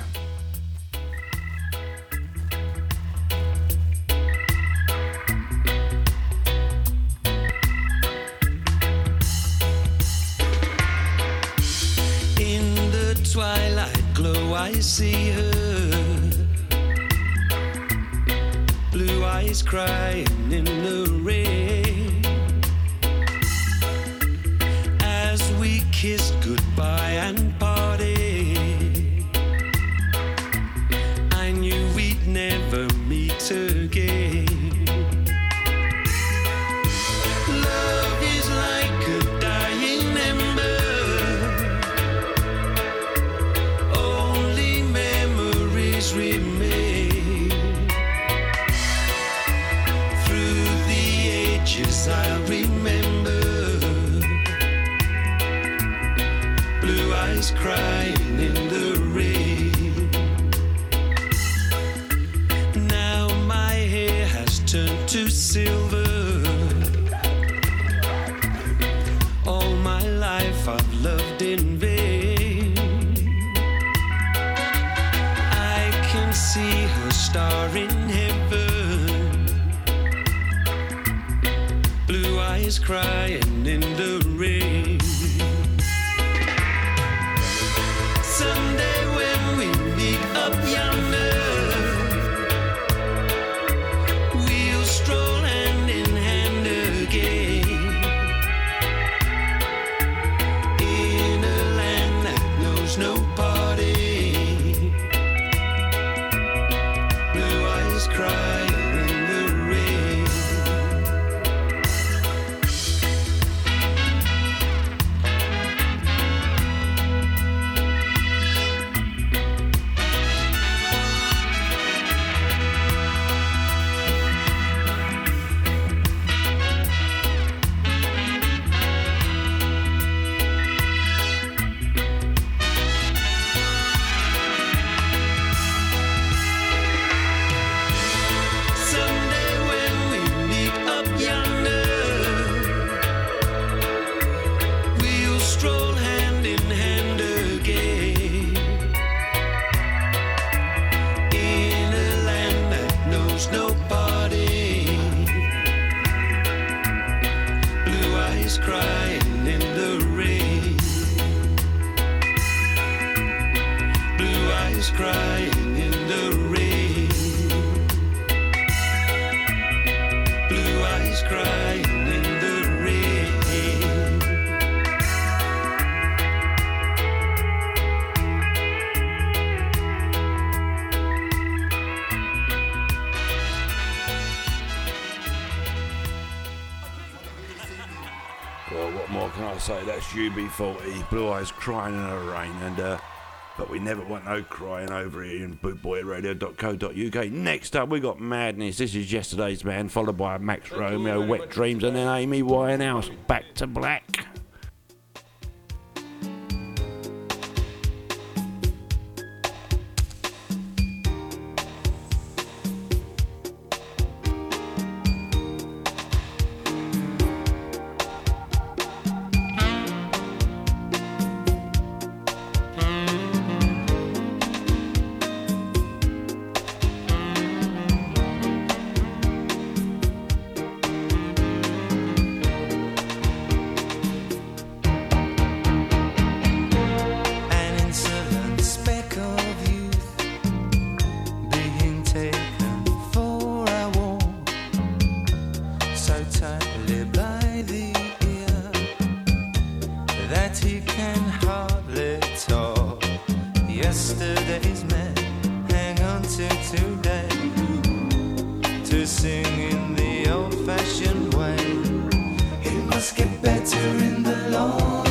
faulty, Blue Eyes crying in the rain, and uh, but we never want no crying over here in bootboyradio.co.uk. Next up, we got Madness. This is yesterday's man, followed by Max Romeo, Wet Dreams, and then Amy Winehouse, Back to Black. Hang on to today to sing in the old fashioned way. It must get better in the long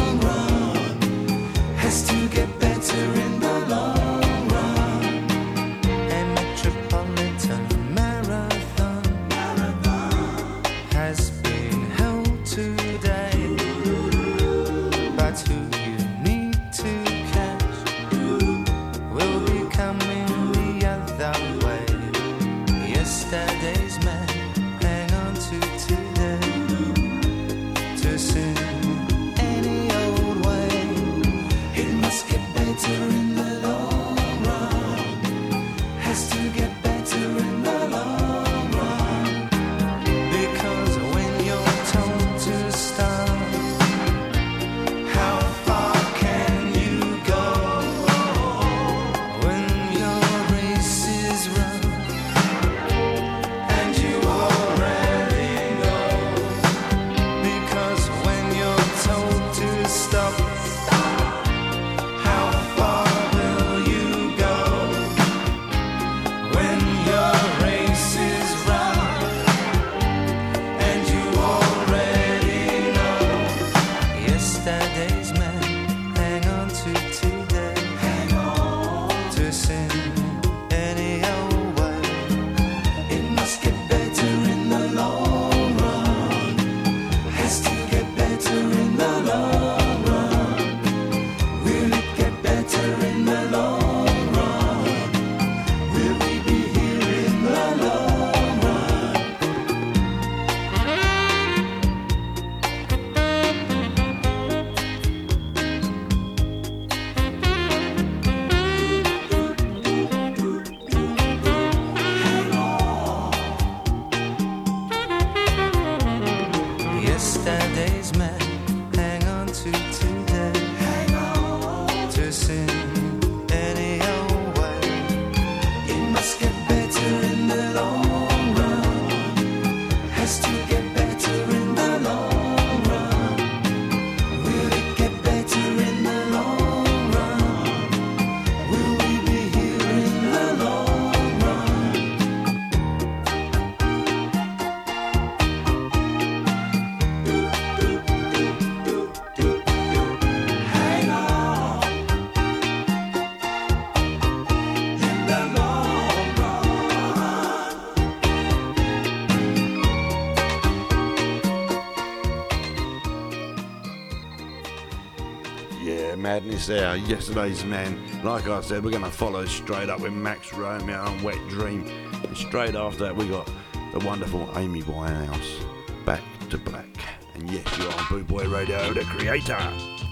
this hour, Yesterday's Man. Like I said, we're going to follow straight up with Max Romeo and Wet Dream. And straight after that, we got the wonderful Amy Winehouse, Back to Black. And yes, you are on Boot Boy Radio, the creator.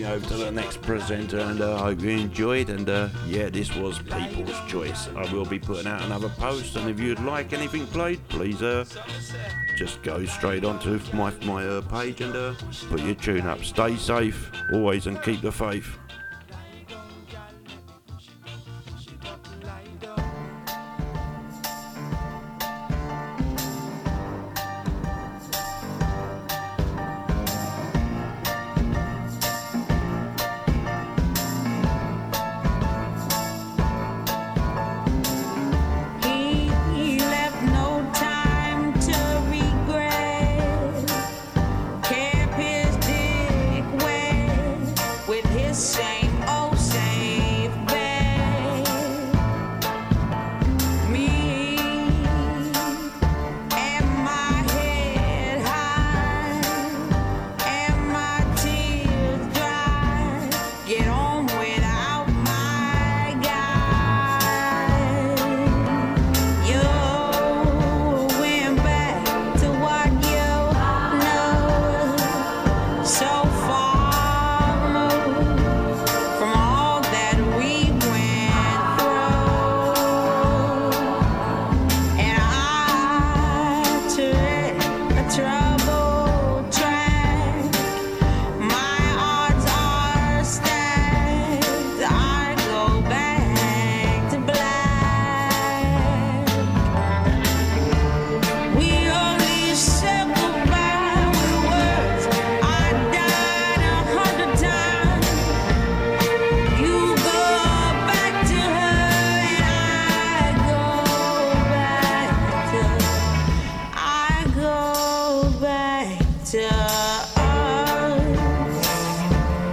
you know, to the next presenter. And uh, I hope you enjoyed. And uh, yeah, this was People's Choice. I will be putting out another post. And if you'd like anything played, please uh, just go straight onto my, my uh, page and uh, put your tune up. Stay safe always and keep the faith.